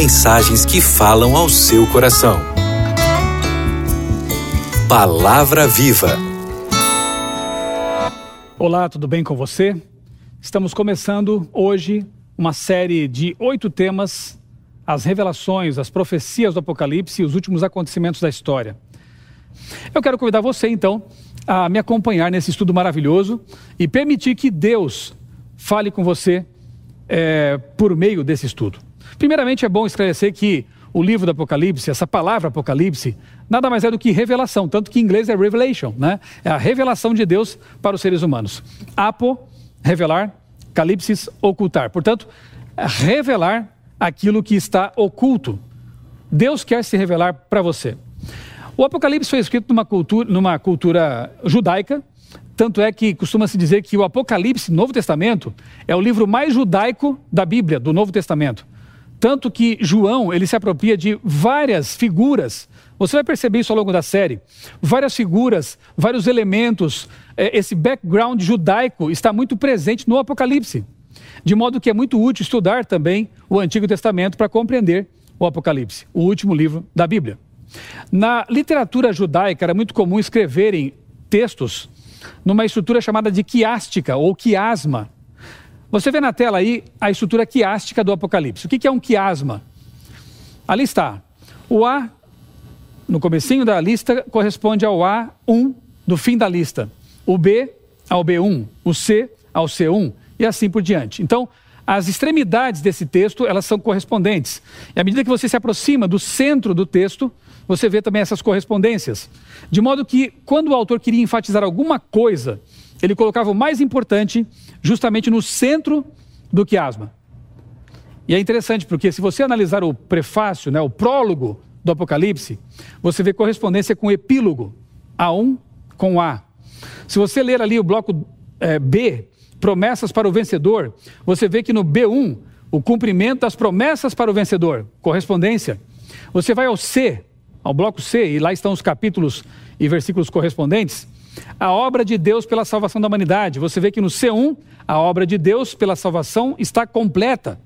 mensagens que falam ao seu coração. Palavra Viva. Olá, tudo bem com você? Estamos começando hoje uma série de oito temas: as revelações, as profecias do Apocalipse e os últimos acontecimentos da história. Eu quero convidar você, então, a me acompanhar nesse estudo maravilhoso e permitir que Deus fale com você é, por meio desse estudo. Primeiramente, é bom esclarecer que o livro do Apocalipse, essa palavra Apocalipse, nada mais é do que revelação, tanto que em inglês é revelation, né? É a revelação de Deus para os seres humanos. Apo, revelar, calipsis, ocultar. Portanto, revelar aquilo que está oculto. Deus quer se revelar para você. O Apocalipse foi escrito numa cultura, numa cultura judaica, tanto é que costuma-se dizer que o Apocalipse, Novo Testamento, é o livro mais judaico da Bíblia, do Novo Testamento. Tanto que João, ele se apropria de várias figuras. Você vai perceber isso ao longo da série. Várias figuras, vários elementos. É, esse background judaico está muito presente no Apocalipse. De modo que é muito útil estudar também o Antigo Testamento para compreender o Apocalipse, o último livro da Bíblia. Na literatura judaica era muito comum escreverem textos numa estrutura chamada de quiástica ou quiasma. Você vê na tela aí a estrutura quiástica do Apocalipse. O que é um quiasma? Ali está. O A, no comecinho da lista, corresponde ao A1 do fim da lista. O B ao B1, o C ao C1 e assim por diante. Então, as extremidades desse texto, elas são correspondentes. E à medida que você se aproxima do centro do texto, você vê também essas correspondências. De modo que, quando o autor queria enfatizar alguma coisa, ele colocava o mais importante justamente no centro do quiasma. E é interessante porque, se você analisar o prefácio, né, o prólogo do Apocalipse, você vê correspondência com o epílogo, A1 com A. Se você ler ali o bloco é, B, promessas para o vencedor, você vê que no B1, o cumprimento das promessas para o vencedor, correspondência. Você vai ao C, ao bloco C, e lá estão os capítulos e versículos correspondentes, a obra de Deus pela salvação da humanidade. Você vê que no C1, a obra de Deus pela salvação está completa.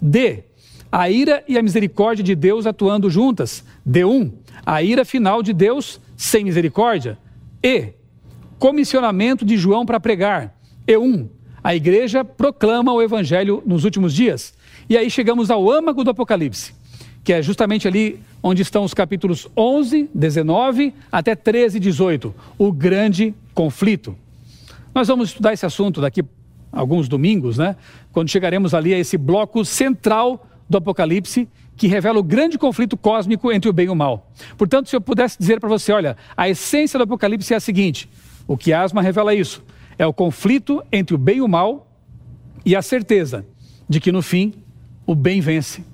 D, a ira e a misericórdia de Deus atuando juntas. D1, a ira final de Deus sem misericórdia. E, comissionamento de João para pregar. E1, a igreja proclama o evangelho nos últimos dias. E aí chegamos ao âmago do Apocalipse que é justamente ali onde estão os capítulos 11, 19 até 13 e 18, o grande conflito. Nós vamos estudar esse assunto daqui alguns domingos, né? Quando chegaremos ali a esse bloco central do Apocalipse, que revela o grande conflito cósmico entre o bem e o mal. Portanto, se eu pudesse dizer para você, olha, a essência do Apocalipse é a seguinte: o que Asma revela isso, é o conflito entre o bem e o mal e a certeza de que no fim o bem vence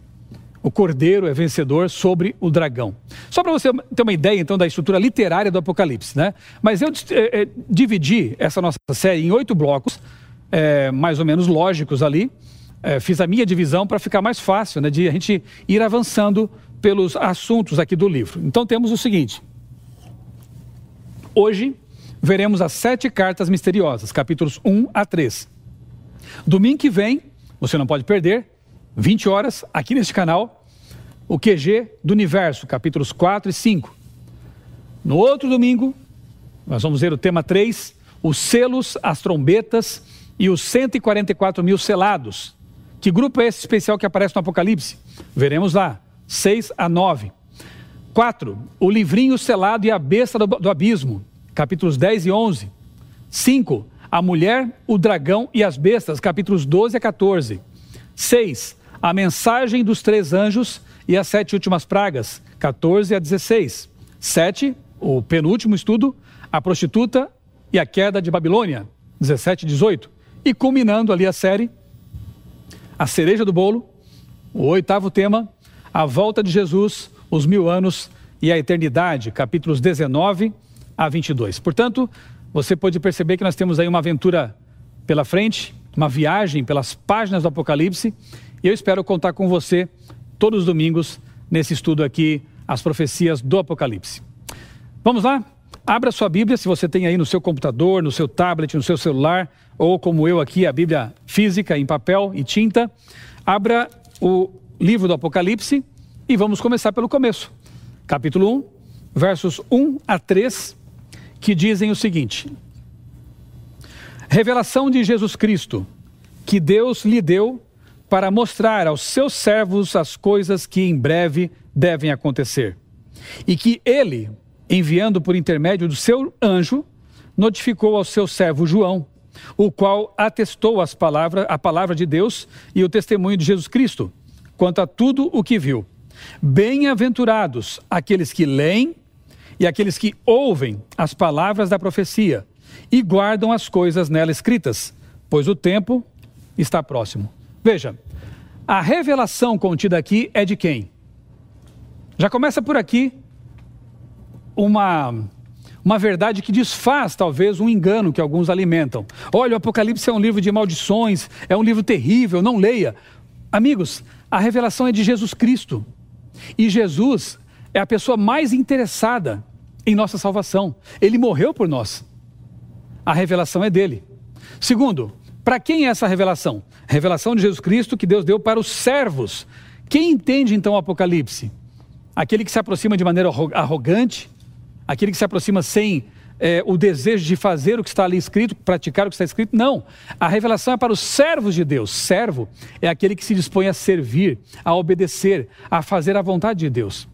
o cordeiro é vencedor sobre o dragão. Só para você ter uma ideia, então, da estrutura literária do Apocalipse, né? Mas eu é, é, dividi essa nossa série em oito blocos, é, mais ou menos lógicos ali. fiz a minha divisão para ficar mais fácil, né? De a gente ir avançando pelos assuntos aqui do livro. Então, temos o seguinte. Hoje, veremos as sete cartas misteriosas, capítulos 1 a 3. Domingo que vem, você não pode perder, 20 horas, aqui neste canal, o QG do Universo, capítulos 4 e 5. No outro domingo, nós vamos ver o tema 3, os selos, as trombetas e os 144 mil selados. Que grupo é esse especial que aparece no Apocalipse? Veremos lá, 6 a 9. 4. O livrinho selado e a besta do, do abismo, capítulos 10 e 11. 5. A mulher, o dragão e as bestas, capítulos 12 a 14. 6 a mensagem dos três anjos e as sete últimas pragas, 14 a 16. 7, o penúltimo estudo, a prostituta e a queda de Babilônia, 17 e 18. E culminando ali a série, a cereja do bolo, o oitavo tema, a volta de Jesus, os mil anos e a eternidade, capítulos 19 a 22. Portanto, você pode perceber que nós temos aí uma aventura pela frente, uma viagem pelas páginas do Apocalipse e eu espero contar com você todos os domingos nesse estudo aqui, as profecias do Apocalipse. Vamos lá? Abra sua Bíblia, se você tem aí no seu computador, no seu tablet, no seu celular, ou como eu aqui, a Bíblia física em papel e tinta. Abra o livro do Apocalipse e vamos começar pelo começo. Capítulo 1, versos 1 a 3, que dizem o seguinte: Revelação de Jesus Cristo, que Deus lhe deu para mostrar aos seus servos as coisas que em breve devem acontecer. E que ele, enviando por intermédio do seu anjo, notificou ao seu servo João, o qual atestou as palavras, a palavra de Deus e o testemunho de Jesus Cristo, quanto a tudo o que viu. Bem-aventurados aqueles que leem e aqueles que ouvem as palavras da profecia e guardam as coisas nela escritas, pois o tempo está próximo. Veja, a revelação contida aqui é de quem? Já começa por aqui uma, uma verdade que desfaz talvez um engano que alguns alimentam. Olha, o Apocalipse é um livro de maldições, é um livro terrível, não leia. Amigos, a revelação é de Jesus Cristo. E Jesus é a pessoa mais interessada em nossa salvação. Ele morreu por nós. A revelação é dele. Segundo, para quem é essa revelação? Revelação de Jesus Cristo que Deus deu para os servos. Quem entende então o Apocalipse? Aquele que se aproxima de maneira arrogante, aquele que se aproxima sem é, o desejo de fazer o que está ali escrito, praticar o que está escrito. Não. A revelação é para os servos de Deus. Servo é aquele que se dispõe a servir, a obedecer, a fazer a vontade de Deus.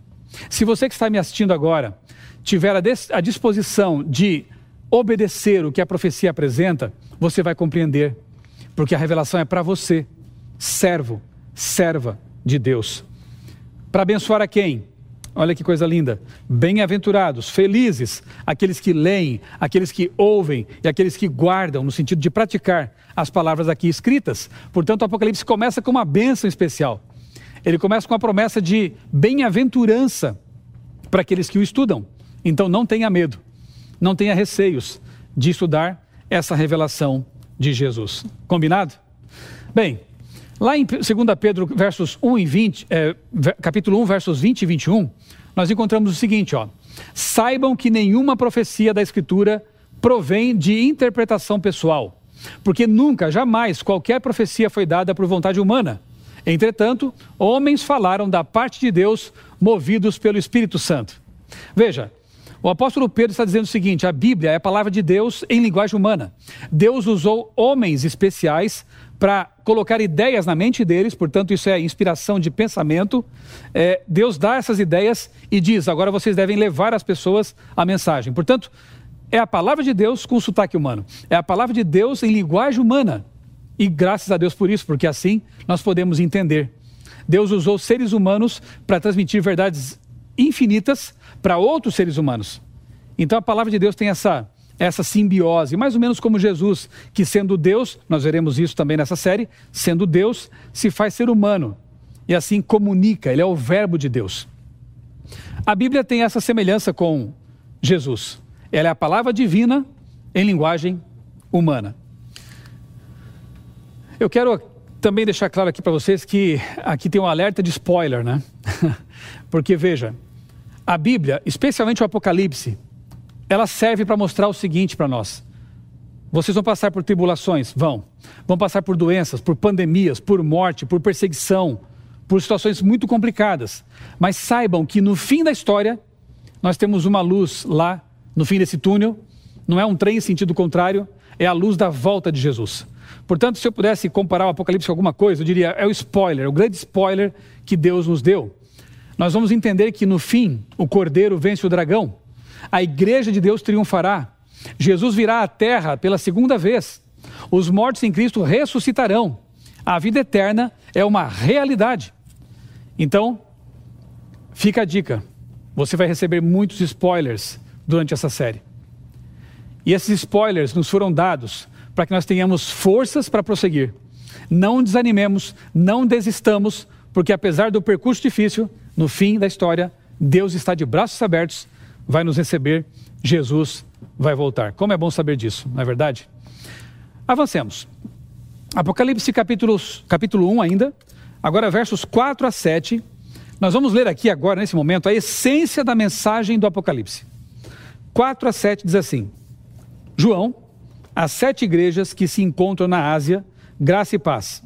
Se você que está me assistindo agora tiver a disposição de obedecer o que a profecia apresenta, você vai compreender, porque a revelação é para você, servo, serva de Deus. Para abençoar a quem? Olha que coisa linda. Bem-aventurados, felizes, aqueles que leem, aqueles que ouvem e aqueles que guardam, no sentido de praticar as palavras aqui escritas. Portanto, o Apocalipse começa com uma bênção especial. Ele começa com a promessa de bem-aventurança para aqueles que o estudam. Então, não tenha medo não tenha receios de estudar essa revelação de Jesus. Combinado? Bem, lá em 2 Pedro, versos 1 e 20, é, capítulo 1, versos 20 e 21, nós encontramos o seguinte, ó. Saibam que nenhuma profecia da Escritura provém de interpretação pessoal, porque nunca, jamais, qualquer profecia foi dada por vontade humana. Entretanto, homens falaram da parte de Deus, movidos pelo Espírito Santo. Veja, o apóstolo Pedro está dizendo o seguinte: a Bíblia é a palavra de Deus em linguagem humana. Deus usou homens especiais para colocar ideias na mente deles, portanto, isso é inspiração de pensamento. É, Deus dá essas ideias e diz: agora vocês devem levar as pessoas a mensagem. Portanto, é a palavra de Deus com sotaque humano, é a palavra de Deus em linguagem humana. E graças a Deus por isso, porque assim nós podemos entender. Deus usou seres humanos para transmitir verdades infinitas para outros seres humanos. Então a palavra de Deus tem essa essa simbiose, mais ou menos como Jesus, que sendo Deus, nós veremos isso também nessa série, sendo Deus, se faz ser humano e assim comunica, ele é o verbo de Deus. A Bíblia tem essa semelhança com Jesus. Ela é a palavra divina em linguagem humana. Eu quero também deixar claro aqui para vocês que aqui tem um alerta de spoiler, né? Porque veja, a Bíblia, especialmente o Apocalipse, ela serve para mostrar o seguinte para nós: vocês vão passar por tribulações? Vão. Vão passar por doenças, por pandemias, por morte, por perseguição, por situações muito complicadas. Mas saibam que no fim da história, nós temos uma luz lá, no fim desse túnel. Não é um trem em sentido contrário, é a luz da volta de Jesus. Portanto, se eu pudesse comparar o Apocalipse com alguma coisa, eu diria: é o spoiler, o grande spoiler que Deus nos deu nós vamos entender que no fim o cordeiro vence o dragão, a igreja de Deus triunfará, Jesus virá à terra pela segunda vez, os mortos em Cristo ressuscitarão, a vida eterna é uma realidade. Então, fica a dica: você vai receber muitos spoilers durante essa série. E esses spoilers nos foram dados para que nós tenhamos forças para prosseguir. Não desanimemos, não desistamos, porque apesar do percurso difícil, no fim da história, Deus está de braços abertos, vai nos receber, Jesus vai voltar. Como é bom saber disso, não é verdade? Avancemos. Apocalipse capítulo, capítulo 1 ainda, agora versos 4 a 7. Nós vamos ler aqui agora, nesse momento, a essência da mensagem do Apocalipse. 4 a 7 diz assim: João, as sete igrejas que se encontram na Ásia, graça e paz.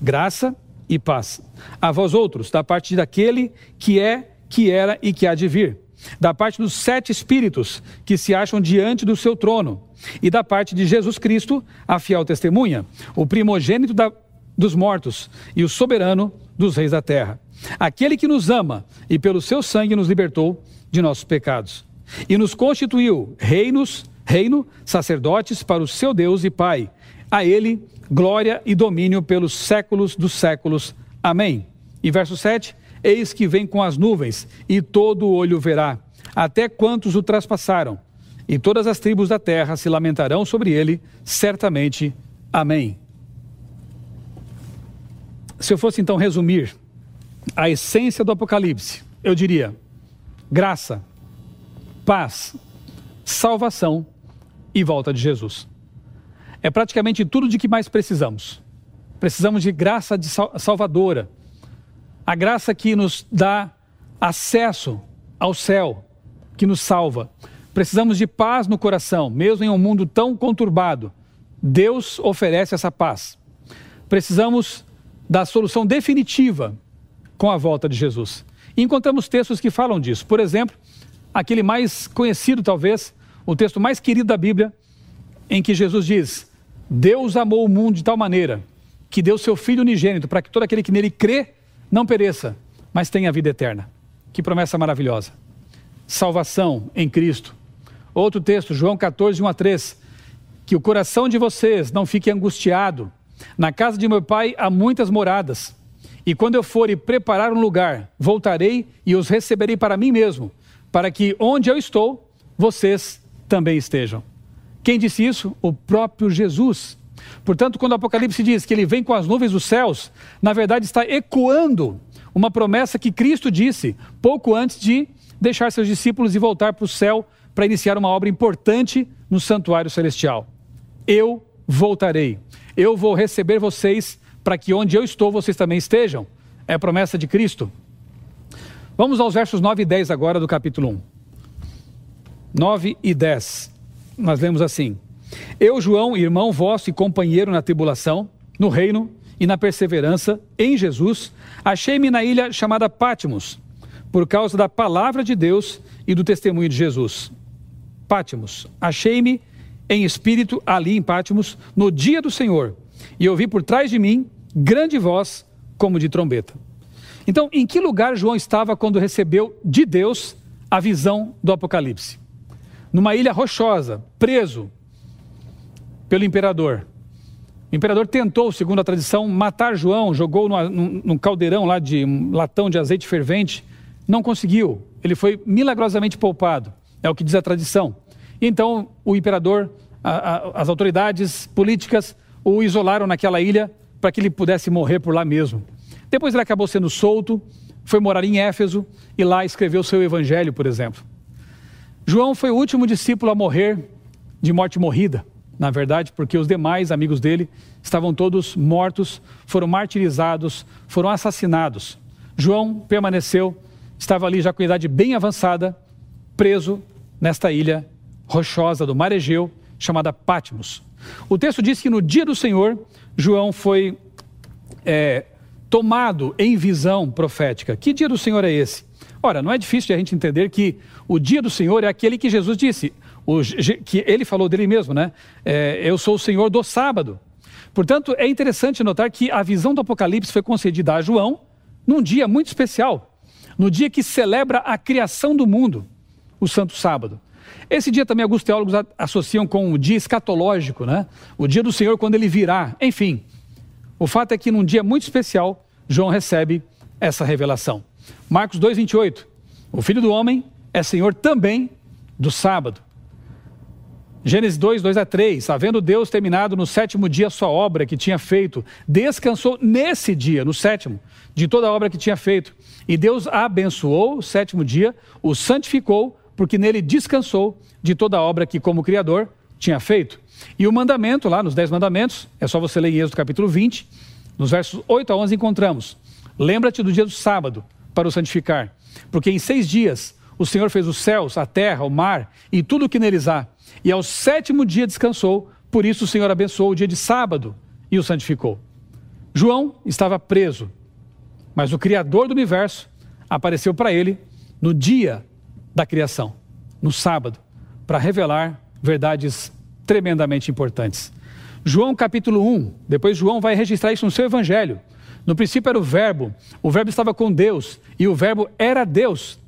Graça e paz. A vós outros, da parte daquele que é, que era e que há de vir, da parte dos sete espíritos que se acham diante do seu trono, e da parte de Jesus Cristo, a fiel testemunha, o primogênito da, dos mortos e o soberano dos reis da terra. Aquele que nos ama e pelo seu sangue nos libertou de nossos pecados e nos constituiu reinos, reino, sacerdotes para o seu Deus e Pai. A ele glória e domínio pelos séculos dos séculos. Amém. E verso 7: Eis que vem com as nuvens, e todo olho verá, até quantos o traspassaram, e todas as tribos da terra se lamentarão sobre ele, certamente. Amém. Se eu fosse então resumir a essência do Apocalipse, eu diria: graça, paz, salvação e volta de Jesus. É praticamente tudo de que mais precisamos. Precisamos de graça de salvadora, a graça que nos dá acesso ao céu, que nos salva. Precisamos de paz no coração, mesmo em um mundo tão conturbado. Deus oferece essa paz. Precisamos da solução definitiva com a volta de Jesus. E encontramos textos que falam disso. Por exemplo, aquele mais conhecido, talvez, o texto mais querido da Bíblia, em que Jesus diz: Deus amou o mundo de tal maneira que deu seu Filho unigênito para que todo aquele que nele crê não pereça, mas tenha vida eterna. Que promessa maravilhosa. Salvação em Cristo. Outro texto, João 14, 1 a 3. Que o coração de vocês não fique angustiado. Na casa de meu pai há muitas moradas. E quando eu for e preparar um lugar, voltarei e os receberei para mim mesmo, para que onde eu estou, vocês também estejam. Quem disse isso? O próprio Jesus. Portanto, quando o Apocalipse diz que ele vem com as nuvens dos céus, na verdade está ecoando uma promessa que Cristo disse pouco antes de deixar seus discípulos e voltar para o céu para iniciar uma obra importante no santuário celestial. Eu voltarei. Eu vou receber vocês para que onde eu estou vocês também estejam. É a promessa de Cristo. Vamos aos versos 9 e 10 agora do capítulo 1. 9 e 10. Nós lemos assim: Eu, João, irmão vosso e companheiro na tribulação, no reino e na perseverança em Jesus, achei-me na ilha chamada Pátimos, por causa da palavra de Deus e do testemunho de Jesus. Pátimos, achei-me em espírito ali em Pátimos, no dia do Senhor, e ouvi por trás de mim grande voz como de trombeta. Então, em que lugar João estava quando recebeu de Deus a visão do Apocalipse? Numa ilha rochosa, preso pelo imperador. O imperador tentou, segundo a tradição, matar João, jogou num, num caldeirão lá de um latão de azeite fervente, não conseguiu. Ele foi milagrosamente poupado, é o que diz a tradição. Então, o imperador, a, a, as autoridades políticas o isolaram naquela ilha para que ele pudesse morrer por lá mesmo. Depois ele acabou sendo solto, foi morar em Éfeso e lá escreveu seu evangelho, por exemplo. João foi o último discípulo a morrer de morte morrida, na verdade, porque os demais amigos dele estavam todos mortos, foram martirizados, foram assassinados. João permaneceu, estava ali já com idade bem avançada, preso nesta ilha rochosa do mar Egeu, chamada Patmos. O texto diz que no dia do Senhor, João foi é, tomado em visão profética. Que dia do Senhor é esse? Ora, não é difícil de a gente entender que o dia do Senhor é aquele que Jesus disse, o, que ele falou dele mesmo, né? É, eu sou o Senhor do sábado. Portanto, é interessante notar que a visão do Apocalipse foi concedida a João num dia muito especial, no dia que celebra a criação do mundo, o Santo Sábado. Esse dia também alguns teólogos associam com o dia escatológico, né? O dia do Senhor quando ele virá. Enfim, o fato é que num dia muito especial, João recebe essa revelação. Marcos 2:28. O Filho do homem é Senhor também do sábado. Gênesis 2, 2 a 3. Havendo Deus terminado no sétimo dia a sua obra que tinha feito, descansou nesse dia, no sétimo, de toda a obra que tinha feito. E Deus abençoou o sétimo dia, o santificou, porque nele descansou de toda a obra que, como Criador, tinha feito. E o mandamento, lá nos Dez Mandamentos, é só você ler em Êxodo capítulo 20, nos versos 8 a 11 encontramos: Lembra-te do dia do sábado para o santificar, porque em seis dias o Senhor fez os céus, a terra, o mar e tudo o que neles há, e ao sétimo dia descansou, por isso o Senhor abençoou o dia de sábado e o santificou. João estava preso, mas o Criador do universo apareceu para ele no dia da criação, no sábado, para revelar verdades tremendamente importantes. João capítulo 1, depois João vai registrar isso no seu evangelho. No princípio era o Verbo, o Verbo estava com Deus e o Verbo era Deus.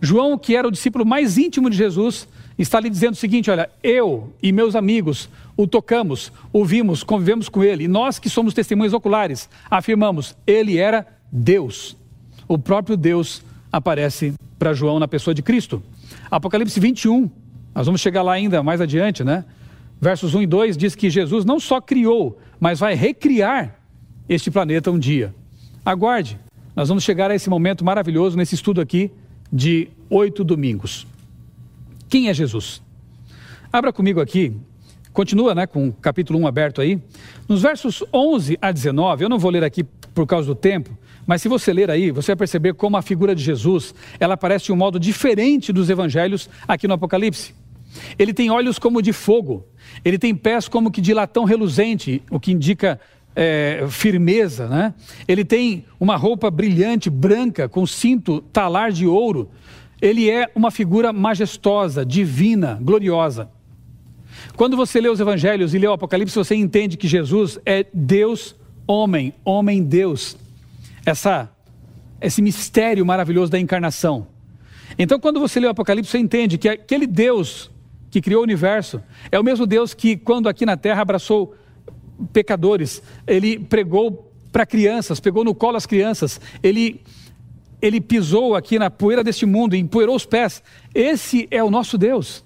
João, que era o discípulo mais íntimo de Jesus, está lhe dizendo o seguinte: olha, eu e meus amigos o tocamos, o vimos, convivemos com ele, e nós que somos testemunhas oculares, afirmamos, ele era Deus. O próprio Deus aparece para João na pessoa de Cristo. Apocalipse 21, nós vamos chegar lá ainda mais adiante, né? Versos 1 e 2 diz que Jesus não só criou, mas vai recriar este planeta um dia. Aguarde, nós vamos chegar a esse momento maravilhoso nesse estudo aqui de oito domingos. Quem é Jesus? Abra comigo aqui, continua né, com o capítulo 1 aberto aí. Nos versos 11 a 19, eu não vou ler aqui por causa do tempo, mas se você ler aí, você vai perceber como a figura de Jesus, ela aparece de um modo diferente dos evangelhos aqui no Apocalipse. Ele tem olhos como de fogo, ele tem pés como que de latão reluzente, o que indica é, firmeza, né? Ele tem uma roupa brilhante, branca, com cinto talar de ouro. Ele é uma figura majestosa, divina, gloriosa. Quando você lê os evangelhos e lê o Apocalipse, você entende que Jesus é Deus, homem, homem, Deus. Essa, esse mistério maravilhoso da encarnação. Então, quando você lê o Apocalipse, você entende que aquele Deus que criou o universo é o mesmo Deus que, quando aqui na terra abraçou pecadores, ele pregou para crianças, pegou no colo as crianças, ele, ele pisou aqui na poeira deste mundo, empoeirou os pés. Esse é o nosso Deus.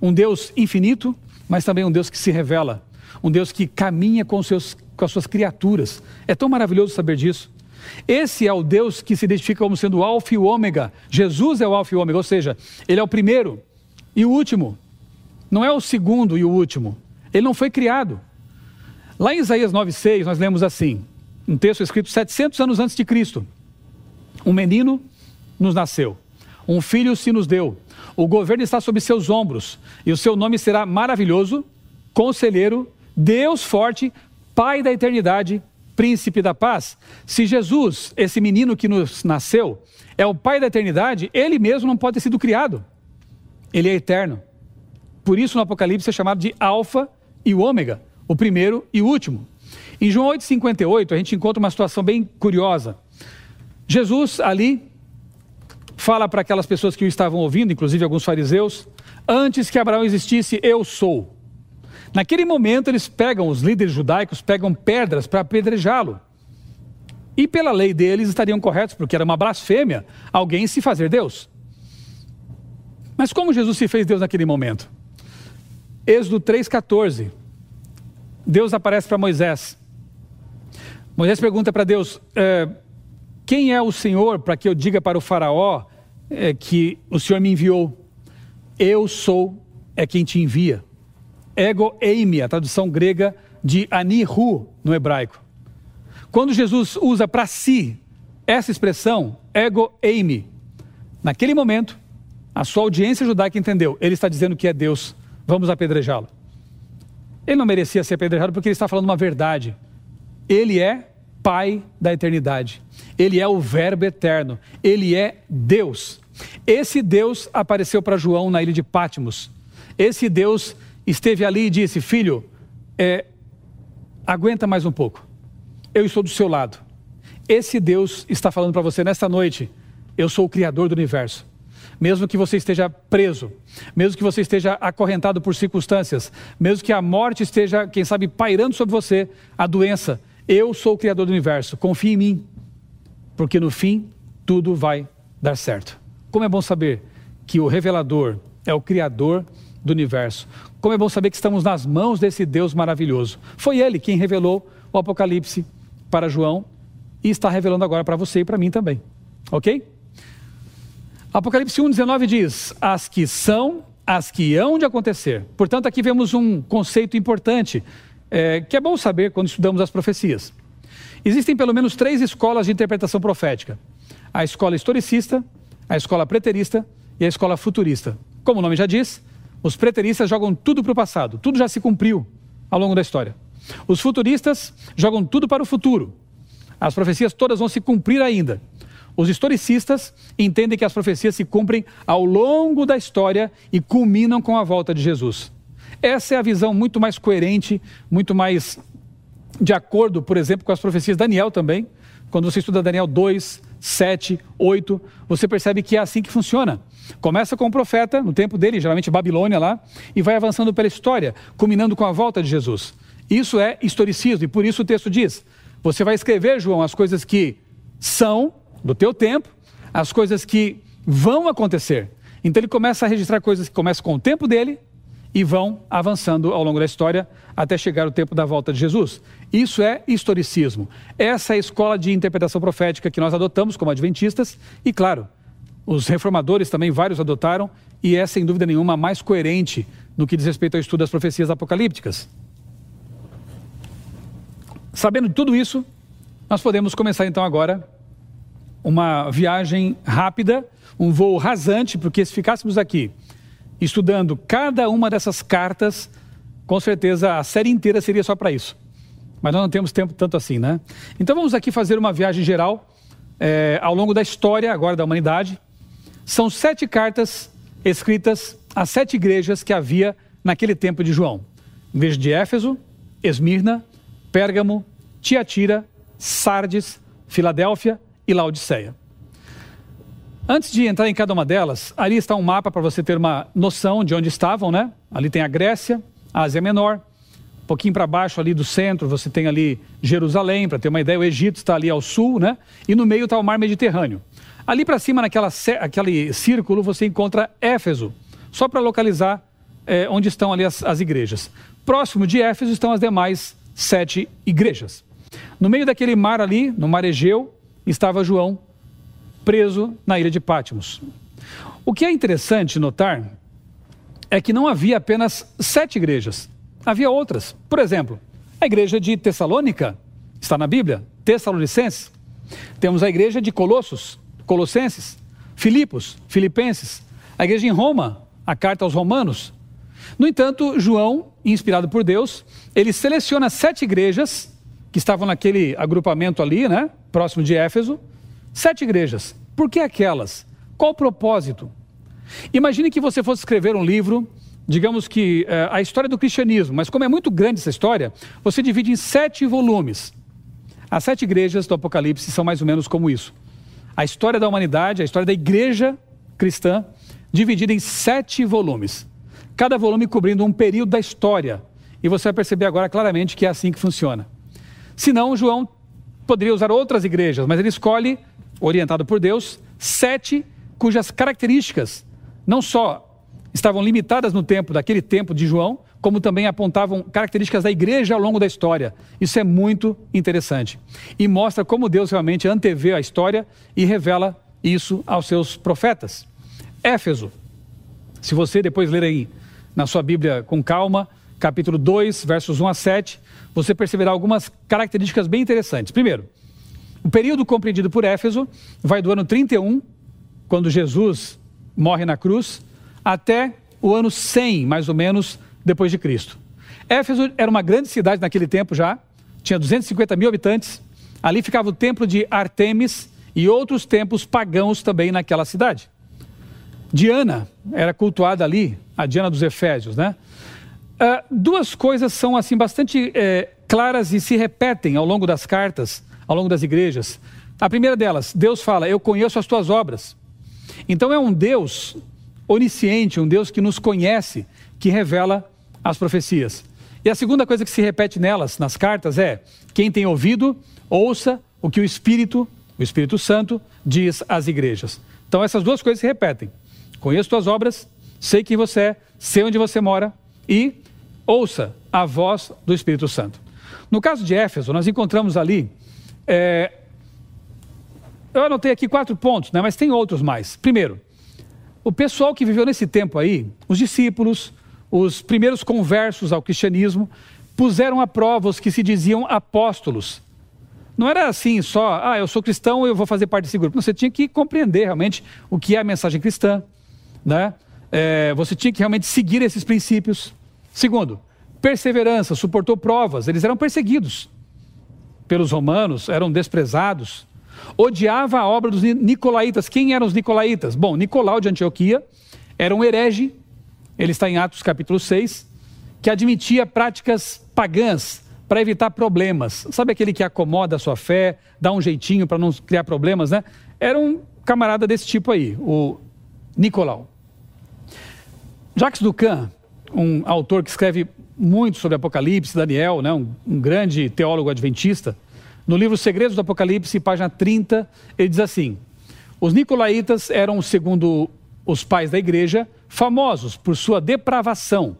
Um Deus infinito, mas também um Deus que se revela, um Deus que caminha com, seus, com as suas criaturas. É tão maravilhoso saber disso. Esse é o Deus que se identifica como sendo o Alfa e o Ômega. Jesus é o Alfa e o Ômega, ou seja, ele é o primeiro e o último. Não é o segundo e o último. Ele não foi criado. Lá em Isaías 9,6, nós lemos assim, um texto escrito 700 anos antes de Cristo. Um menino nos nasceu, um filho se nos deu, o governo está sob seus ombros, e o seu nome será maravilhoso, conselheiro, Deus forte, Pai da eternidade, príncipe da paz. Se Jesus, esse menino que nos nasceu, é o Pai da eternidade, ele mesmo não pode ter sido criado. Ele é eterno. Por isso no Apocalipse é chamado de Alfa e Ômega o primeiro e o último. Em João 8,58, a gente encontra uma situação bem curiosa. Jesus ali fala para aquelas pessoas que o estavam ouvindo, inclusive alguns fariseus, antes que Abraão existisse, eu sou. Naquele momento, eles pegam, os líderes judaicos pegam pedras para apedrejá-lo. E pela lei deles estariam corretos, porque era uma blasfêmia alguém se fazer Deus. Mas como Jesus se fez Deus naquele momento? Êxodo 3,14 Deus aparece para Moisés. Moisés pergunta para Deus: é, Quem é o Senhor para que eu diga para o Faraó é, que o Senhor me enviou? Eu sou é quem te envia. Ego eimi, a tradução grega de anihu no hebraico. Quando Jesus usa para si essa expressão, ego eimi, naquele momento, a sua audiência judaica entendeu, ele está dizendo que é Deus, vamos apedrejá-lo. Ele não merecia ser apedrejado porque ele está falando uma verdade. Ele é Pai da eternidade. Ele é o Verbo eterno. Ele é Deus. Esse Deus apareceu para João na ilha de Pátimos. Esse Deus esteve ali e disse: Filho, é, aguenta mais um pouco. Eu estou do seu lado. Esse Deus está falando para você nesta noite: Eu sou o Criador do universo mesmo que você esteja preso, mesmo que você esteja acorrentado por circunstâncias, mesmo que a morte esteja, quem sabe, pairando sobre você, a doença, eu sou o Criador do universo, confie em mim, porque no fim tudo vai dar certo. Como é bom saber que o revelador é o Criador do universo. Como é bom saber que estamos nas mãos desse Deus maravilhoso. Foi ele quem revelou o Apocalipse para João e está revelando agora para você e para mim também. Ok? Apocalipse 1,19 diz: As que são, as que hão de acontecer. Portanto, aqui vemos um conceito importante, é, que é bom saber quando estudamos as profecias. Existem pelo menos três escolas de interpretação profética: a escola historicista, a escola preterista e a escola futurista. Como o nome já diz, os preteristas jogam tudo para o passado, tudo já se cumpriu ao longo da história. Os futuristas jogam tudo para o futuro. as profecias todas vão se cumprir ainda. Os historicistas entendem que as profecias se cumprem ao longo da história e culminam com a volta de Jesus. Essa é a visão muito mais coerente, muito mais de acordo, por exemplo, com as profecias de Daniel também. Quando você estuda Daniel 2, 7, 8, você percebe que é assim que funciona. Começa com o profeta, no tempo dele, geralmente Babilônia lá, e vai avançando pela história, culminando com a volta de Jesus. Isso é historicismo, e por isso o texto diz: você vai escrever, João, as coisas que são do teu tempo, as coisas que vão acontecer. Então ele começa a registrar coisas que começam com o tempo dele e vão avançando ao longo da história até chegar o tempo da volta de Jesus. Isso é historicismo. Essa é a escola de interpretação profética que nós adotamos como adventistas e, claro, os reformadores também, vários adotaram, e é sem dúvida nenhuma a mais coerente no que diz respeito ao estudo das profecias apocalípticas. Sabendo de tudo isso, nós podemos começar então agora uma viagem rápida, um voo rasante, porque se ficássemos aqui estudando cada uma dessas cartas, com certeza a série inteira seria só para isso. Mas nós não temos tempo tanto assim, né? Então vamos aqui fazer uma viagem geral é, ao longo da história agora da humanidade. São sete cartas escritas às sete igrejas que havia naquele tempo de João. Igreja de Éfeso, Esmirna, Pérgamo, Tiatira, Sardes, Filadélfia, e Laodiceia. Antes de entrar em cada uma delas, ali está um mapa para você ter uma noção de onde estavam, né? Ali tem a Grécia, a Ásia Menor, um pouquinho para baixo ali do centro você tem ali Jerusalém, para ter uma ideia, o Egito está ali ao sul, né? E no meio está o Mar Mediterrâneo. Ali para cima, naquela aquele círculo, você encontra Éfeso, só para localizar é, onde estão ali as, as igrejas. Próximo de Éfeso estão as demais sete igrejas. No meio daquele mar ali, no mar Egeu, estava João preso na ilha de Pátimos. O que é interessante notar é que não havia apenas sete igrejas, havia outras. Por exemplo, a igreja de Tessalônica, está na Bíblia, Tessalonicenses. Temos a igreja de Colossos, Colossenses, Filipos, Filipenses, a igreja em Roma, a carta aos Romanos. No entanto, João, inspirado por Deus, ele seleciona sete igrejas que estavam naquele agrupamento ali, né, próximo de Éfeso, sete igrejas. Por que aquelas? Qual o propósito? Imagine que você fosse escrever um livro, digamos que é, a história do cristianismo, mas como é muito grande essa história, você divide em sete volumes. As sete igrejas do Apocalipse são mais ou menos como isso. A história da humanidade, a história da igreja cristã, dividida em sete volumes. Cada volume cobrindo um período da história. E você vai perceber agora claramente que é assim que funciona. Senão, João poderia usar outras igrejas, mas ele escolhe, orientado por Deus, sete cujas características não só estavam limitadas no tempo daquele tempo de João, como também apontavam características da igreja ao longo da história. Isso é muito interessante. E mostra como Deus realmente antevê a história e revela isso aos seus profetas. Éfeso. Se você depois ler aí na sua Bíblia com calma, capítulo 2, versos 1 a 7, você perceberá algumas características bem interessantes. Primeiro, o período compreendido por Éfeso vai do ano 31, quando Jesus morre na cruz, até o ano 100, mais ou menos, depois de Cristo. Éfeso era uma grande cidade naquele tempo já, tinha 250 mil habitantes. Ali ficava o templo de Artemis e outros templos pagãos também naquela cidade. Diana era cultuada ali, a Diana dos Efésios, né? Uh, duas coisas são assim bastante é, claras e se repetem ao longo das cartas, ao longo das igrejas. A primeira delas, Deus fala: Eu conheço as tuas obras. Então é um Deus onisciente, um Deus que nos conhece, que revela as profecias. E a segunda coisa que se repete nelas, nas cartas, é: quem tem ouvido, ouça o que o Espírito, o Espírito Santo, diz às igrejas. Então essas duas coisas se repetem. Conheço tuas obras, sei quem você é, sei onde você mora e ouça a voz do Espírito Santo. No caso de Éfeso, nós encontramos ali. É, eu anotei aqui quatro pontos, né, mas tem outros mais. Primeiro, o pessoal que viveu nesse tempo aí, os discípulos, os primeiros conversos ao cristianismo, puseram à prova os que se diziam apóstolos. Não era assim só, ah, eu sou cristão, eu vou fazer parte desse grupo. Não, você tinha que compreender realmente o que é a mensagem cristã, né? É, você tinha que realmente seguir esses princípios. Segundo, perseverança, suportou provas, eles eram perseguidos. pelos romanos, eram desprezados, odiava a obra dos nicolaítas. Quem eram os nicolaítas? Bom, Nicolau de Antioquia era um herege, ele está em Atos capítulo 6, que admitia práticas pagãs para evitar problemas. Sabe aquele que acomoda a sua fé, dá um jeitinho para não criar problemas, né? Era um camarada desse tipo aí, o Nicolau. Jacques Ducan, um autor que escreve muito sobre Apocalipse, Daniel, né, um, um grande teólogo adventista, no livro Segredos do Apocalipse, página 30, ele diz assim: Os nicolaítas eram, segundo os pais da igreja, famosos por sua depravação,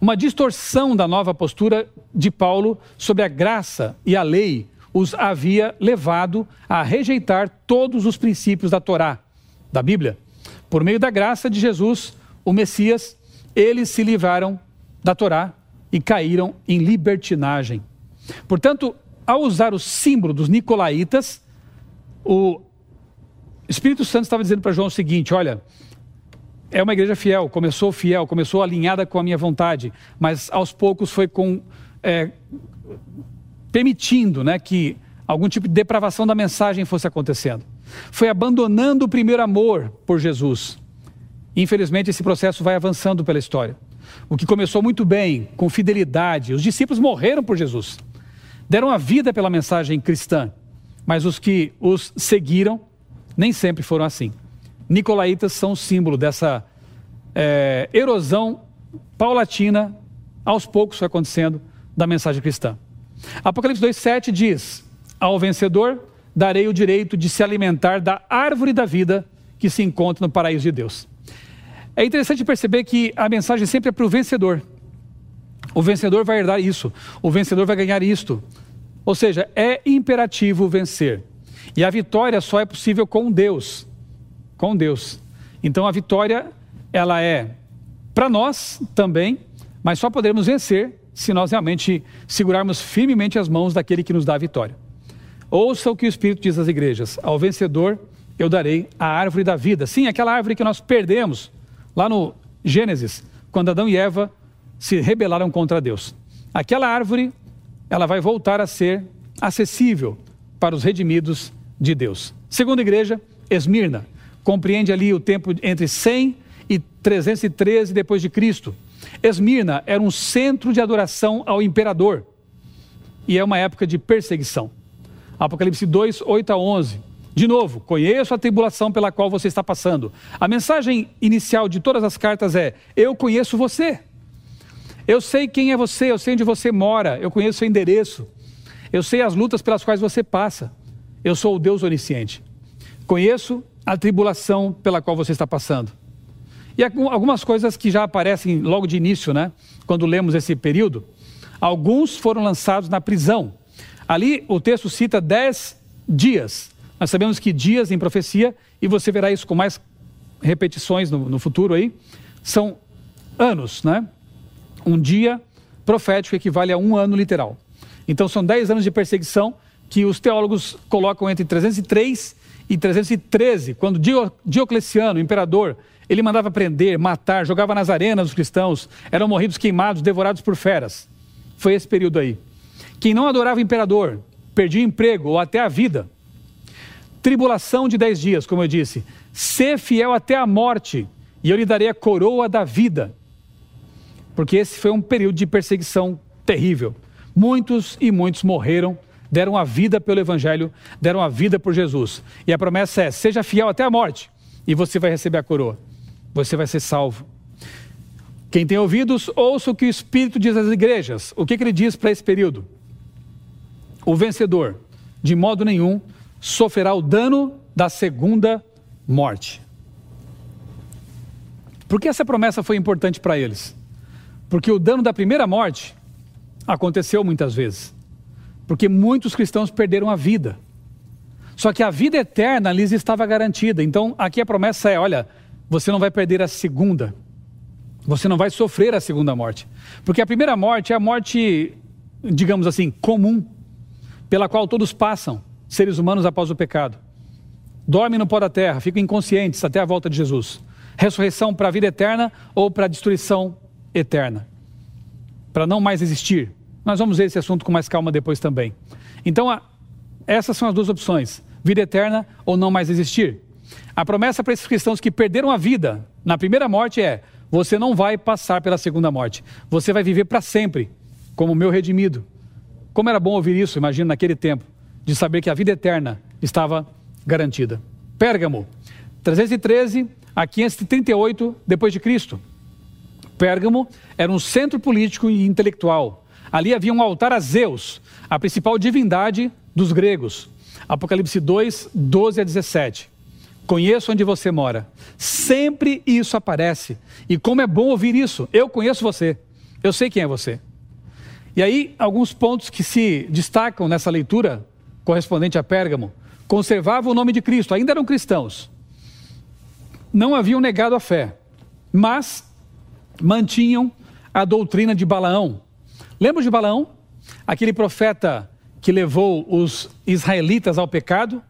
uma distorção da nova postura de Paulo sobre a graça e a lei os havia levado a rejeitar todos os princípios da Torá, da Bíblia. Por meio da graça de Jesus, o Messias, eles se livraram da Torá e caíram em libertinagem. Portanto, ao usar o símbolo dos nicolaítas, o Espírito Santo estava dizendo para João o seguinte: olha, é uma igreja fiel, começou fiel, começou alinhada com a minha vontade, mas aos poucos foi com é, permitindo né, que algum tipo de depravação da mensagem fosse acontecendo. Foi abandonando o primeiro amor por Jesus. Infelizmente, esse processo vai avançando pela história. O que começou muito bem, com fidelidade, os discípulos morreram por Jesus, deram a vida pela mensagem cristã, mas os que os seguiram nem sempre foram assim. Nicolaitas são símbolo dessa é, erosão paulatina, aos poucos acontecendo, da mensagem cristã. Apocalipse 2,7 diz: Ao vencedor darei o direito de se alimentar da árvore da vida que se encontra no paraíso de Deus. É interessante perceber que a mensagem sempre é para o vencedor. O vencedor vai herdar isso, o vencedor vai ganhar isto. Ou seja, é imperativo vencer. E a vitória só é possível com Deus. Com Deus. Então a vitória, ela é para nós também, mas só poderemos vencer se nós realmente segurarmos firmemente as mãos daquele que nos dá a vitória. Ouça o que o Espírito diz às igrejas: ao vencedor eu darei a árvore da vida. Sim, aquela árvore que nós perdemos lá no Gênesis, quando Adão e Eva se rebelaram contra Deus. Aquela árvore, ela vai voltar a ser acessível para os redimidos de Deus. Segunda igreja, Esmirna, compreende ali o tempo entre 100 e 313 depois de Cristo. Esmirna era um centro de adoração ao imperador e é uma época de perseguição. Apocalipse 2, 8 a 11. De novo, conheço a tribulação pela qual você está passando. A mensagem inicial de todas as cartas é: Eu conheço você. Eu sei quem é você, eu sei onde você mora, eu conheço seu endereço. Eu sei as lutas pelas quais você passa. Eu sou o Deus onisciente. Conheço a tribulação pela qual você está passando. E algumas coisas que já aparecem logo de início, né? Quando lemos esse período. Alguns foram lançados na prisão. Ali o texto cita dez dias. Nós sabemos que dias em profecia, e você verá isso com mais repetições no, no futuro aí, são anos, né? Um dia profético equivale a um ano literal. Então são dez anos de perseguição que os teólogos colocam entre 303 e 313, quando Diocleciano, imperador, ele mandava prender, matar, jogava nas arenas os cristãos, eram morridos queimados, devorados por feras. Foi esse período aí. Quem não adorava o imperador, perdia o emprego ou até a vida. Tribulação de dez dias, como eu disse. Ser fiel até a morte, e eu lhe darei a coroa da vida. Porque esse foi um período de perseguição terrível. Muitos e muitos morreram, deram a vida pelo Evangelho, deram a vida por Jesus. E a promessa é: seja fiel até a morte, e você vai receber a coroa você vai ser salvo. Quem tem ouvidos, ouça o que o Espírito diz às igrejas. O que, que ele diz para esse período? O vencedor, de modo nenhum, sofrerá o dano da segunda morte. Por que essa promessa foi importante para eles? Porque o dano da primeira morte aconteceu muitas vezes. Porque muitos cristãos perderam a vida. Só que a vida eterna lhes estava garantida. Então, aqui a promessa é: olha, você não vai perder a segunda. Você não vai sofrer a segunda morte. Porque a primeira morte é a morte, digamos assim, comum, pela qual todos passam, seres humanos após o pecado. Dormem no pó da terra, ficam inconscientes até a volta de Jesus. Ressurreição para a vida eterna ou para a destruição eterna. Para não mais existir. Nós vamos ver esse assunto com mais calma depois também. Então, a, essas são as duas opções: vida eterna ou não mais existir. A promessa para esses cristãos que perderam a vida na primeira morte é: você não vai passar pela segunda morte. Você vai viver para sempre, como meu redimido. Como era bom ouvir isso, imagina, naquele tempo, de saber que a vida eterna estava garantida. Pérgamo, 313 a 538 depois de Cristo. Pérgamo era um centro político e intelectual. Ali havia um altar a Zeus, a principal divindade dos gregos. Apocalipse 2, 12 a 17. Conheço onde você mora. Sempre isso aparece. E como é bom ouvir isso. Eu conheço você. Eu sei quem é você. E aí, alguns pontos que se destacam nessa leitura correspondente a Pérgamo. Conservavam o nome de Cristo, ainda eram cristãos. Não haviam negado a fé, mas mantinham a doutrina de Balaão. Lembra de Balaão? Aquele profeta que levou os israelitas ao pecado?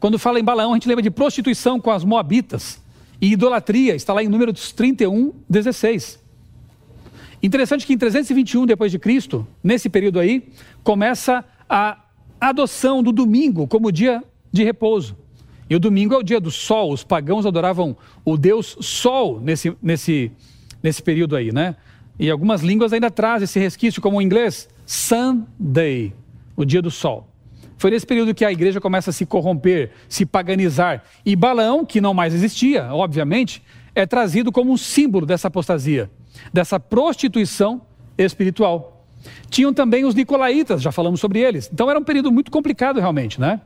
Quando fala em Balaão, a gente lembra de prostituição com as moabitas e idolatria, está lá em Números 31, 16. Interessante que em 321 depois de Cristo, nesse período aí, começa a adoção do domingo como dia de repouso. E o domingo é o dia do sol. Os pagãos adoravam o deus Sol nesse, nesse, nesse período aí, né? E algumas línguas ainda trazem esse resquício, como o inglês, Sunday, o dia do sol. Foi nesse período que a igreja começa a se corromper, se paganizar. E Balaão, que não mais existia, obviamente, é trazido como um símbolo dessa apostasia, dessa prostituição espiritual. Tinham também os nicolaítas, já falamos sobre eles. Então era um período muito complicado realmente, né?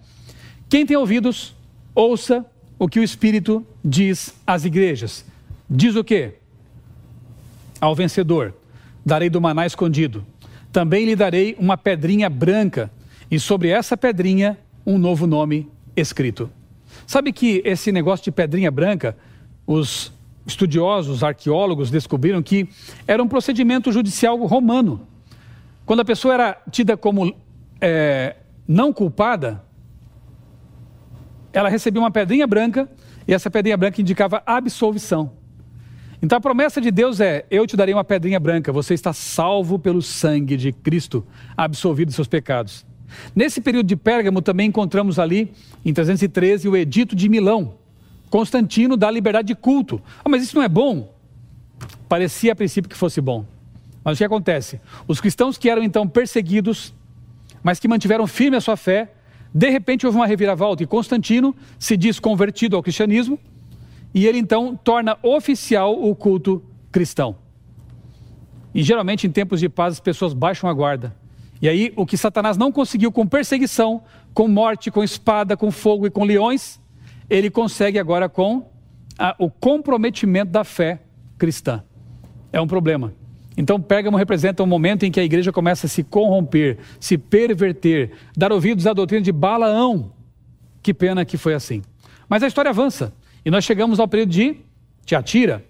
Quem tem ouvidos, ouça o que o Espírito diz às igrejas. Diz o quê? Ao vencedor, darei do maná escondido. Também lhe darei uma pedrinha branca, e sobre essa pedrinha um novo nome escrito. Sabe que esse negócio de pedrinha branca, os estudiosos, arqueólogos descobriram que era um procedimento judicial romano. Quando a pessoa era tida como é, não culpada, ela recebia uma pedrinha branca e essa pedrinha branca indicava absolvição. Então a promessa de Deus é: eu te darei uma pedrinha branca, você está salvo pelo sangue de Cristo, absolvido dos seus pecados. Nesse período de Pérgamo também encontramos ali, em 313, o Edito de Milão. Constantino dá liberdade de culto. Ah, mas isso não é bom? Parecia a princípio que fosse bom. Mas o que acontece? Os cristãos que eram então perseguidos, mas que mantiveram firme a sua fé, de repente houve uma reviravolta e Constantino se diz convertido ao cristianismo e ele então torna oficial o culto cristão. E geralmente em tempos de paz as pessoas baixam a guarda. E aí o que Satanás não conseguiu com perseguição, com morte, com espada, com fogo e com leões, ele consegue agora com a, o comprometimento da fé cristã. É um problema. Então, Pérgamo representa um momento em que a igreja começa a se corromper, se perverter, dar ouvidos à doutrina de Balaão. Que pena que foi assim. Mas a história avança. E nós chegamos ao período de Tiatira,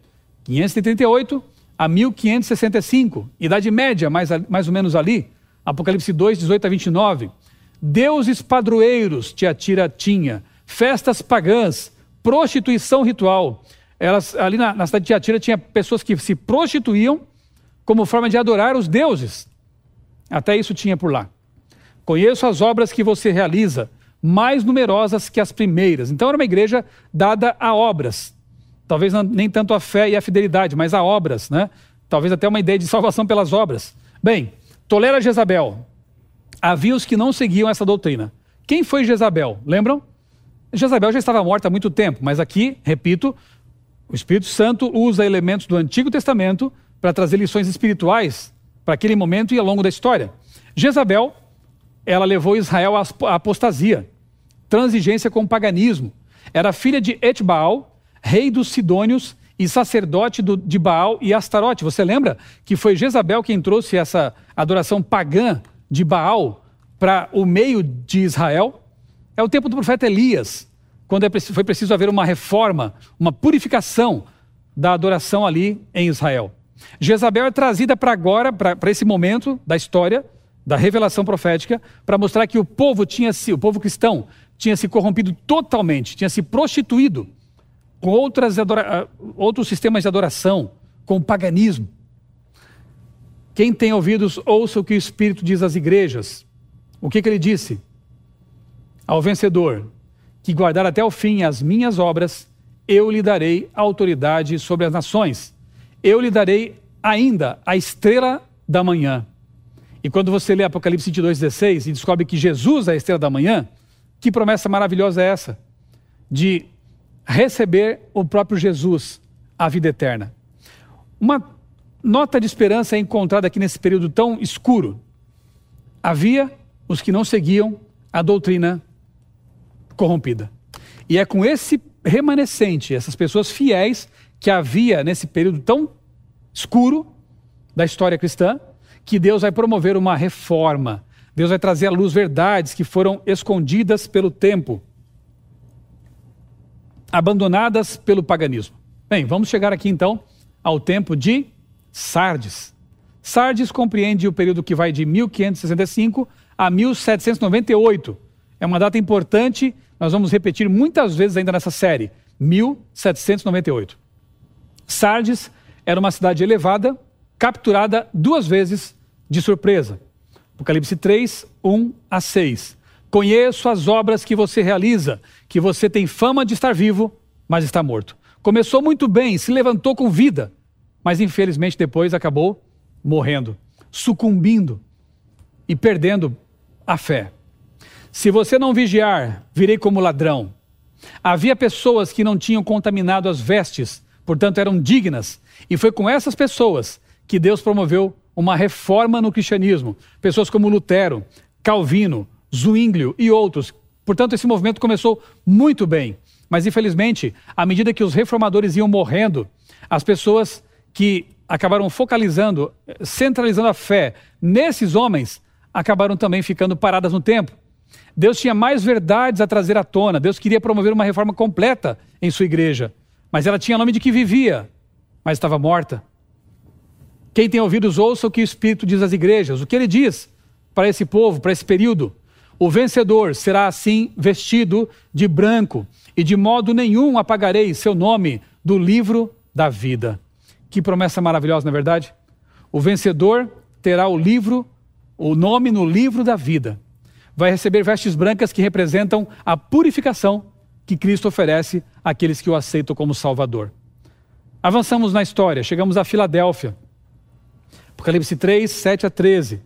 538 a 1565, Idade Média, mais, mais ou menos ali, Apocalipse 2, 18 a 29. Deuses padroeiros Tiatira tinha, festas pagãs, prostituição ritual. Elas, ali na, na cidade de Tiatira tinha pessoas que se prostituíam como forma de adorar os deuses. Até isso tinha por lá. Conheço as obras que você realiza, mais numerosas que as primeiras. Então era uma igreja dada a obras. Talvez não, nem tanto a fé e a fidelidade, mas a obras, né? Talvez até uma ideia de salvação pelas obras. Bem, tolera Jezabel. Havia os que não seguiam essa doutrina. Quem foi Jezabel? Lembram? Jezabel já estava morta há muito tempo, mas aqui, repito, o Espírito Santo usa elementos do Antigo Testamento para trazer lições espirituais para aquele momento e ao longo da história. Jezabel, ela levou Israel à apostasia, transigência com o paganismo. Era filha de Etbaal, rei dos Sidônios e sacerdote do, de Baal e Astarote. Você lembra que foi Jezabel quem trouxe essa adoração pagã de Baal para o meio de Israel? É o tempo do profeta Elias, quando é, foi preciso haver uma reforma, uma purificação da adoração ali em Israel. Jezabel é trazida para agora, para esse momento da história, da revelação profética, para mostrar que o povo tinha se, o povo cristão tinha se corrompido totalmente, tinha se prostituído com outras ah, outros sistemas de adoração, com o paganismo. Quem tem ouvidos, ouça o que o Espírito diz às igrejas. O que, que ele disse? Ao vencedor, que guardar até o fim as minhas obras, eu lhe darei autoridade sobre as nações. Eu lhe darei ainda a estrela da manhã. E quando você lê Apocalipse 22,16 e descobre que Jesus é a estrela da manhã, que promessa maravilhosa é essa? De receber o próprio Jesus, a vida eterna. Uma nota de esperança é encontrada aqui nesse período tão escuro. Havia os que não seguiam a doutrina corrompida. E é com esse remanescente, essas pessoas fiéis que havia nesse período tão escuro da história cristã, que Deus vai promover uma reforma. Deus vai trazer à luz verdades que foram escondidas pelo tempo, abandonadas pelo paganismo. Bem, vamos chegar aqui então ao tempo de Sardes. Sardes compreende o período que vai de 1565 a 1798. É uma data importante, nós vamos repetir muitas vezes ainda nessa série. 1798. Sardes era uma cidade elevada, capturada duas vezes de surpresa. Apocalipse 3, 1 a 6. Conheço as obras que você realiza, que você tem fama de estar vivo, mas está morto. Começou muito bem, se levantou com vida, mas infelizmente depois acabou morrendo, sucumbindo e perdendo a fé. Se você não vigiar, virei como ladrão. Havia pessoas que não tinham contaminado as vestes, portanto eram dignas, e foi com essas pessoas que Deus promoveu uma reforma no cristianismo. Pessoas como Lutero, Calvino, Zwinglio e outros. Portanto, esse movimento começou muito bem. Mas, infelizmente, à medida que os reformadores iam morrendo, as pessoas que acabaram focalizando, centralizando a fé nesses homens, acabaram também ficando paradas no tempo. Deus tinha mais verdades a trazer à tona. Deus queria promover uma reforma completa em sua igreja. Mas ela tinha nome de que vivia, mas estava morta. Quem tem ouvidos, ouça o que o Espírito diz às igrejas. O que ele diz para esse povo, para esse período? O vencedor será assim vestido de branco, e de modo nenhum apagarei seu nome do livro da vida. Que promessa maravilhosa, não é verdade? O vencedor terá o livro, o nome no livro da vida. Vai receber vestes brancas que representam a purificação que Cristo oferece àqueles que o aceitam como Salvador. Avançamos na história, chegamos a Filadélfia. Apocalipse 3, 7 a 13.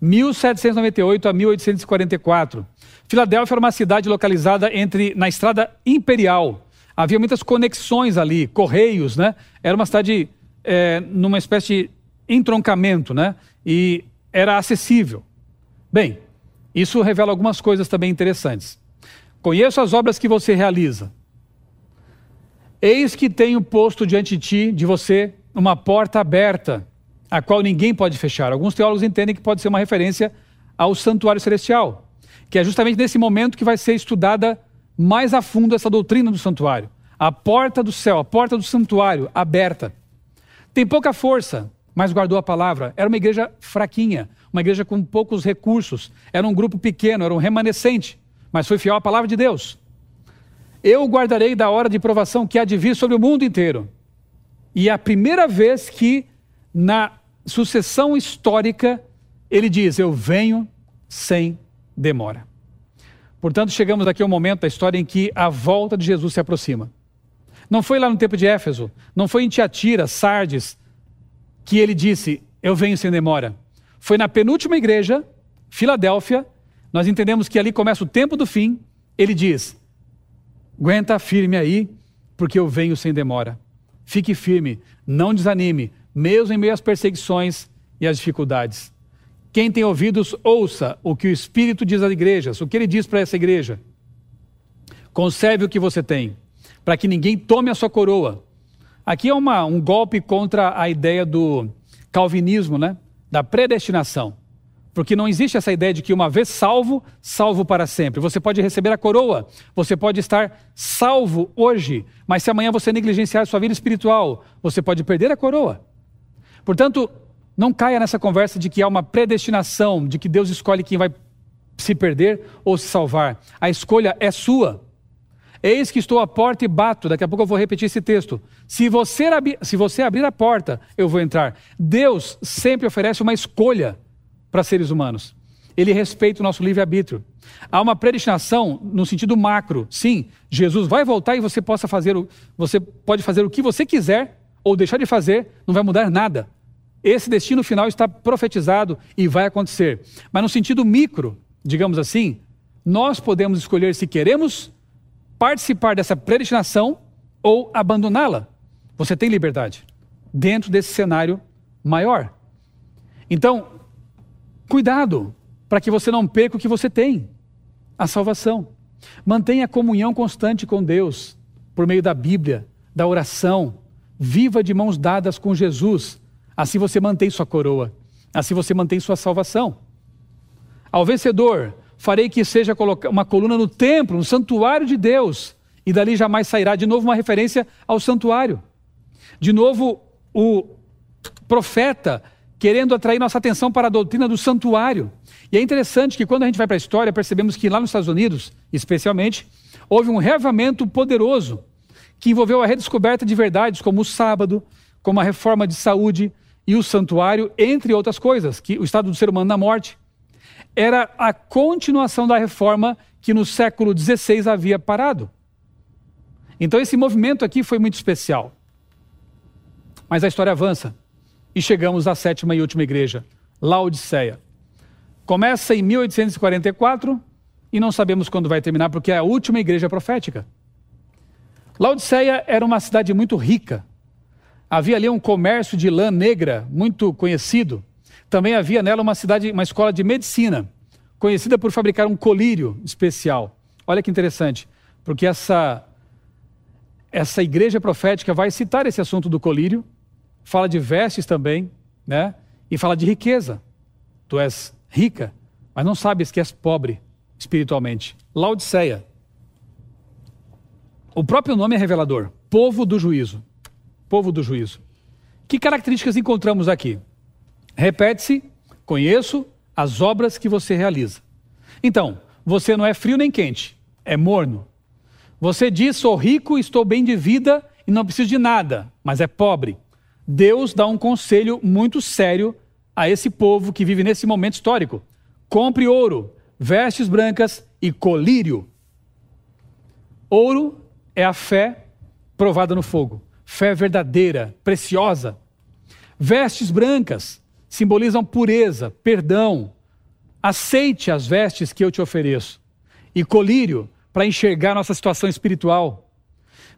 1798 a 1844. Filadélfia era uma cidade localizada entre na Estrada Imperial. Havia muitas conexões ali, correios, né? Era uma cidade é, numa espécie de entroncamento, né? E era acessível. Bem, isso revela algumas coisas também interessantes. Conheço as obras que você realiza. Eis que tenho posto diante de ti, de você, uma porta aberta a qual ninguém pode fechar. Alguns teólogos entendem que pode ser uma referência ao santuário celestial, que é justamente nesse momento que vai ser estudada mais a fundo essa doutrina do santuário. A porta do céu, a porta do santuário aberta. Tem pouca força, mas guardou a palavra. Era uma igreja fraquinha, uma igreja com poucos recursos. Era um grupo pequeno, era um remanescente, mas foi fiel à palavra de Deus. Eu guardarei da hora de provação que há de vir sobre o mundo inteiro. E é a primeira vez que na sucessão histórica, ele diz: Eu venho sem demora. Portanto, chegamos aqui ao momento da história em que a volta de Jesus se aproxima. Não foi lá no tempo de Éfeso, não foi em Tiatira, Sardes, que ele disse: Eu venho sem demora. Foi na penúltima igreja, Filadélfia, nós entendemos que ali começa o tempo do fim. Ele diz: Aguenta firme aí, porque eu venho sem demora. Fique firme, não desanime, mesmo em meio às perseguições e às dificuldades. Quem tem ouvidos, ouça o que o Espírito diz às igrejas, o que ele diz para essa igreja. Conserve o que você tem, para que ninguém tome a sua coroa. Aqui é uma, um golpe contra a ideia do calvinismo, né? da predestinação. Porque não existe essa ideia de que uma vez salvo, salvo para sempre. Você pode receber a coroa, você pode estar salvo hoje, mas se amanhã você negligenciar sua vida espiritual, você pode perder a coroa. Portanto, não caia nessa conversa de que há uma predestinação, de que Deus escolhe quem vai se perder ou se salvar. A escolha é sua. Eis que estou à porta e bato. Daqui a pouco eu vou repetir esse texto. Se você, se você abrir a porta, eu vou entrar. Deus sempre oferece uma escolha para seres humanos. Ele respeita o nosso livre-arbítrio. Há uma predestinação no sentido macro. Sim, Jesus vai voltar e você possa fazer o, você pode fazer o que você quiser ou deixar de fazer, não vai mudar nada. Esse destino final está profetizado e vai acontecer. Mas no sentido micro, digamos assim, nós podemos escolher se queremos participar dessa predestinação ou abandoná-la. Você tem liberdade dentro desse cenário maior. Então, cuidado para que você não perca o que você tem, a salvação. Mantenha a comunhão constante com Deus por meio da Bíblia, da oração. Viva de mãos dadas com Jesus. Assim você mantém sua coroa. Assim você mantém sua salvação. Ao vencedor, farei que seja uma coluna no templo, no santuário de Deus, e dali jamais sairá. De novo, uma referência ao santuário. De novo, o profeta querendo atrair nossa atenção para a doutrina do santuário. E é interessante que quando a gente vai para a história, percebemos que lá nos Estados Unidos, especialmente, houve um reavamento poderoso que envolveu a redescoberta de verdades como o sábado, como a reforma de saúde e o santuário, entre outras coisas, que o estado do ser humano na morte era a continuação da reforma que no século XVI havia parado. Então esse movimento aqui foi muito especial. Mas a história avança e chegamos à sétima e última igreja, Laodiceia. Começa em 1844 e não sabemos quando vai terminar porque é a última igreja profética. Laodiceia era uma cidade muito rica. Havia ali um comércio de lã negra muito conhecido. Também havia nela uma cidade, uma escola de medicina, conhecida por fabricar um colírio especial. Olha que interessante, porque essa essa igreja profética vai citar esse assunto do colírio, fala de vestes também, né? E fala de riqueza. Tu és rica, mas não sabes que és pobre espiritualmente. Laodiceia. O próprio nome é revelador. Povo do juízo. Povo do juízo. Que características encontramos aqui? Repete-se: conheço as obras que você realiza. Então, você não é frio nem quente, é morno. Você diz: sou rico, estou bem de vida e não preciso de nada, mas é pobre. Deus dá um conselho muito sério a esse povo que vive nesse momento histórico: compre ouro, vestes brancas e colírio. Ouro é a fé provada no fogo, fé verdadeira, preciosa. Vestes brancas simbolizam pureza, perdão. Aceite as vestes que eu te ofereço. E colírio para enxergar nossa situação espiritual.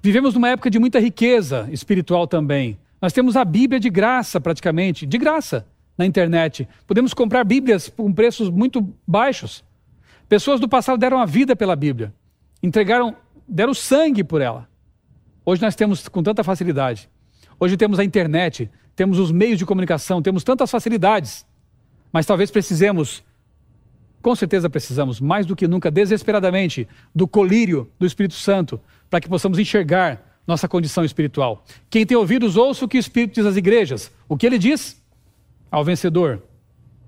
Vivemos numa época de muita riqueza espiritual também. Nós temos a Bíblia de graça, praticamente, de graça, na internet. Podemos comprar Bíblias com preços muito baixos. Pessoas do passado deram a vida pela Bíblia, entregaram, deram sangue por ela. Hoje nós temos com tanta facilidade. Hoje temos a internet, temos os meios de comunicação, temos tantas facilidades, mas talvez precisemos, com certeza precisamos, mais do que nunca, desesperadamente, do colírio do Espírito Santo, para que possamos enxergar nossa condição espiritual. Quem tem ouvidos, ouça o que o Espírito diz às igrejas. O que ele diz? Ao vencedor,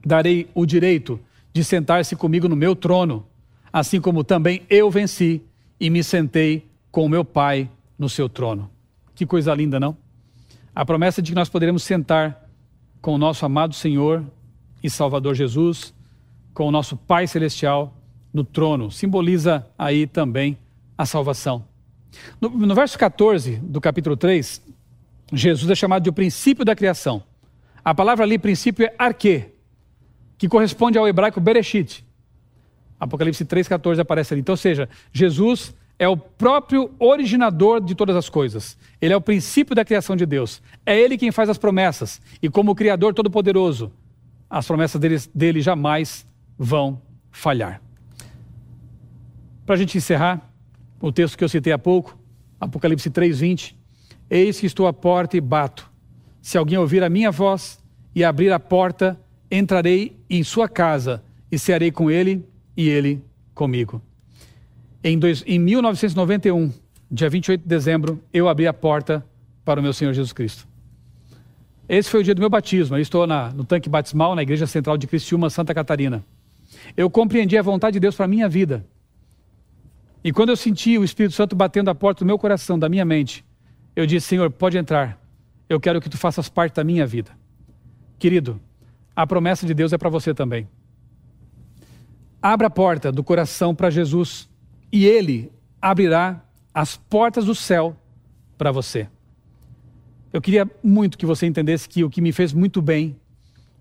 darei o direito de sentar-se comigo no meu trono, assim como também eu venci e me sentei com o meu Pai no seu trono. Que coisa linda, não? a promessa de que nós poderemos sentar com o nosso amado Senhor e Salvador Jesus, com o nosso Pai Celestial no trono. Simboliza aí também a salvação. No, no verso 14 do capítulo 3, Jesus é chamado de o princípio da criação. A palavra ali, princípio, é arque, que corresponde ao hebraico bereshit. Apocalipse 3,14 aparece ali. Então, ou seja, Jesus é o próprio originador de todas as coisas. Ele é o princípio da criação de Deus. É Ele quem faz as promessas. E como Criador Todo-Poderoso, as promessas dele, dele jamais vão falhar. Para a gente encerrar, o texto que eu citei há pouco, Apocalipse 3,20. Eis que estou à porta e bato. Se alguém ouvir a minha voz e abrir a porta, entrarei em sua casa e cearei com ele e ele comigo. Em, dois, em 1991, dia 28 de dezembro, eu abri a porta para o meu Senhor Jesus Cristo. Esse foi o dia do meu batismo. Eu estou na, no tanque batismal, na Igreja Central de Criciúma, Santa Catarina. Eu compreendi a vontade de Deus para a minha vida. E quando eu senti o Espírito Santo batendo a porta do meu coração, da minha mente, eu disse: Senhor, pode entrar. Eu quero que tu faças parte da minha vida. Querido, a promessa de Deus é para você também. Abra a porta do coração para Jesus e Ele abrirá as portas do céu para você. Eu queria muito que você entendesse que o que me fez muito bem,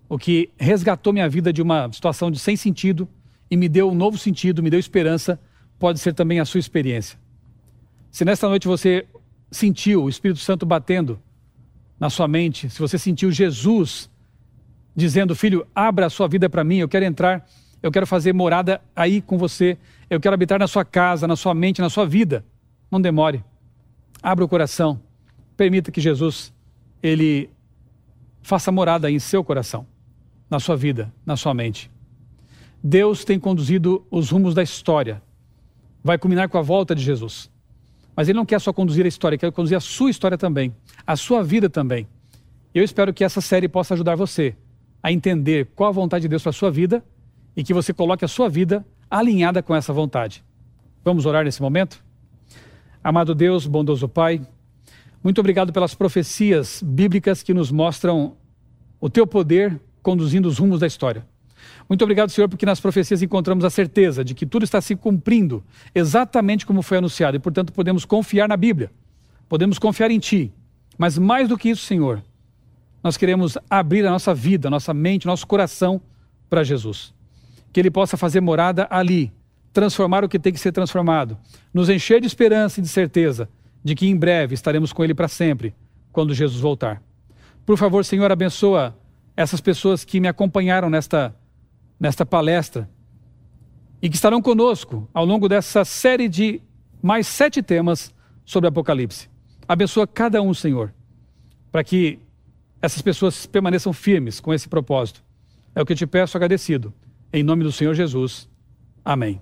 o que resgatou minha vida de uma situação de sem sentido e me deu um novo sentido, me deu esperança, pode ser também a sua experiência. Se nesta noite você sentiu o Espírito Santo batendo na sua mente, se você sentiu Jesus dizendo, filho, abra a sua vida para mim, eu quero entrar, eu quero fazer morada aí com você, eu quero habitar na sua casa, na sua mente, na sua vida. Não demore. Abra o coração. Permita que Jesus ele faça morada aí em seu coração, na sua vida, na sua mente. Deus tem conduzido os rumos da história. Vai culminar com a volta de Jesus. Mas ele não quer só conduzir a história, ele quer conduzir a sua história também, a sua vida também. Eu espero que essa série possa ajudar você a entender qual a vontade de Deus para a sua vida e que você coloque a sua vida alinhada com essa vontade. Vamos orar nesse momento? Amado Deus, bondoso Pai, muito obrigado pelas profecias bíblicas que nos mostram o teu poder conduzindo os rumos da história. Muito obrigado, Senhor, porque nas profecias encontramos a certeza de que tudo está se cumprindo exatamente como foi anunciado e, portanto, podemos confiar na Bíblia, podemos confiar em Ti. Mas mais do que isso, Senhor, nós queremos abrir a nossa vida, nossa mente, nosso coração para Jesus. Que Ele possa fazer morada ali, transformar o que tem que ser transformado, nos encher de esperança e de certeza de que em breve estaremos com Ele para sempre, quando Jesus voltar. Por favor, Senhor, abençoa essas pessoas que me acompanharam nesta nesta palestra e que estarão conosco ao longo dessa série de mais sete temas sobre Apocalipse. Abençoa cada um, Senhor, para que essas pessoas permaneçam firmes com esse propósito. É o que eu te peço agradecido. Em nome do Senhor Jesus. Amém.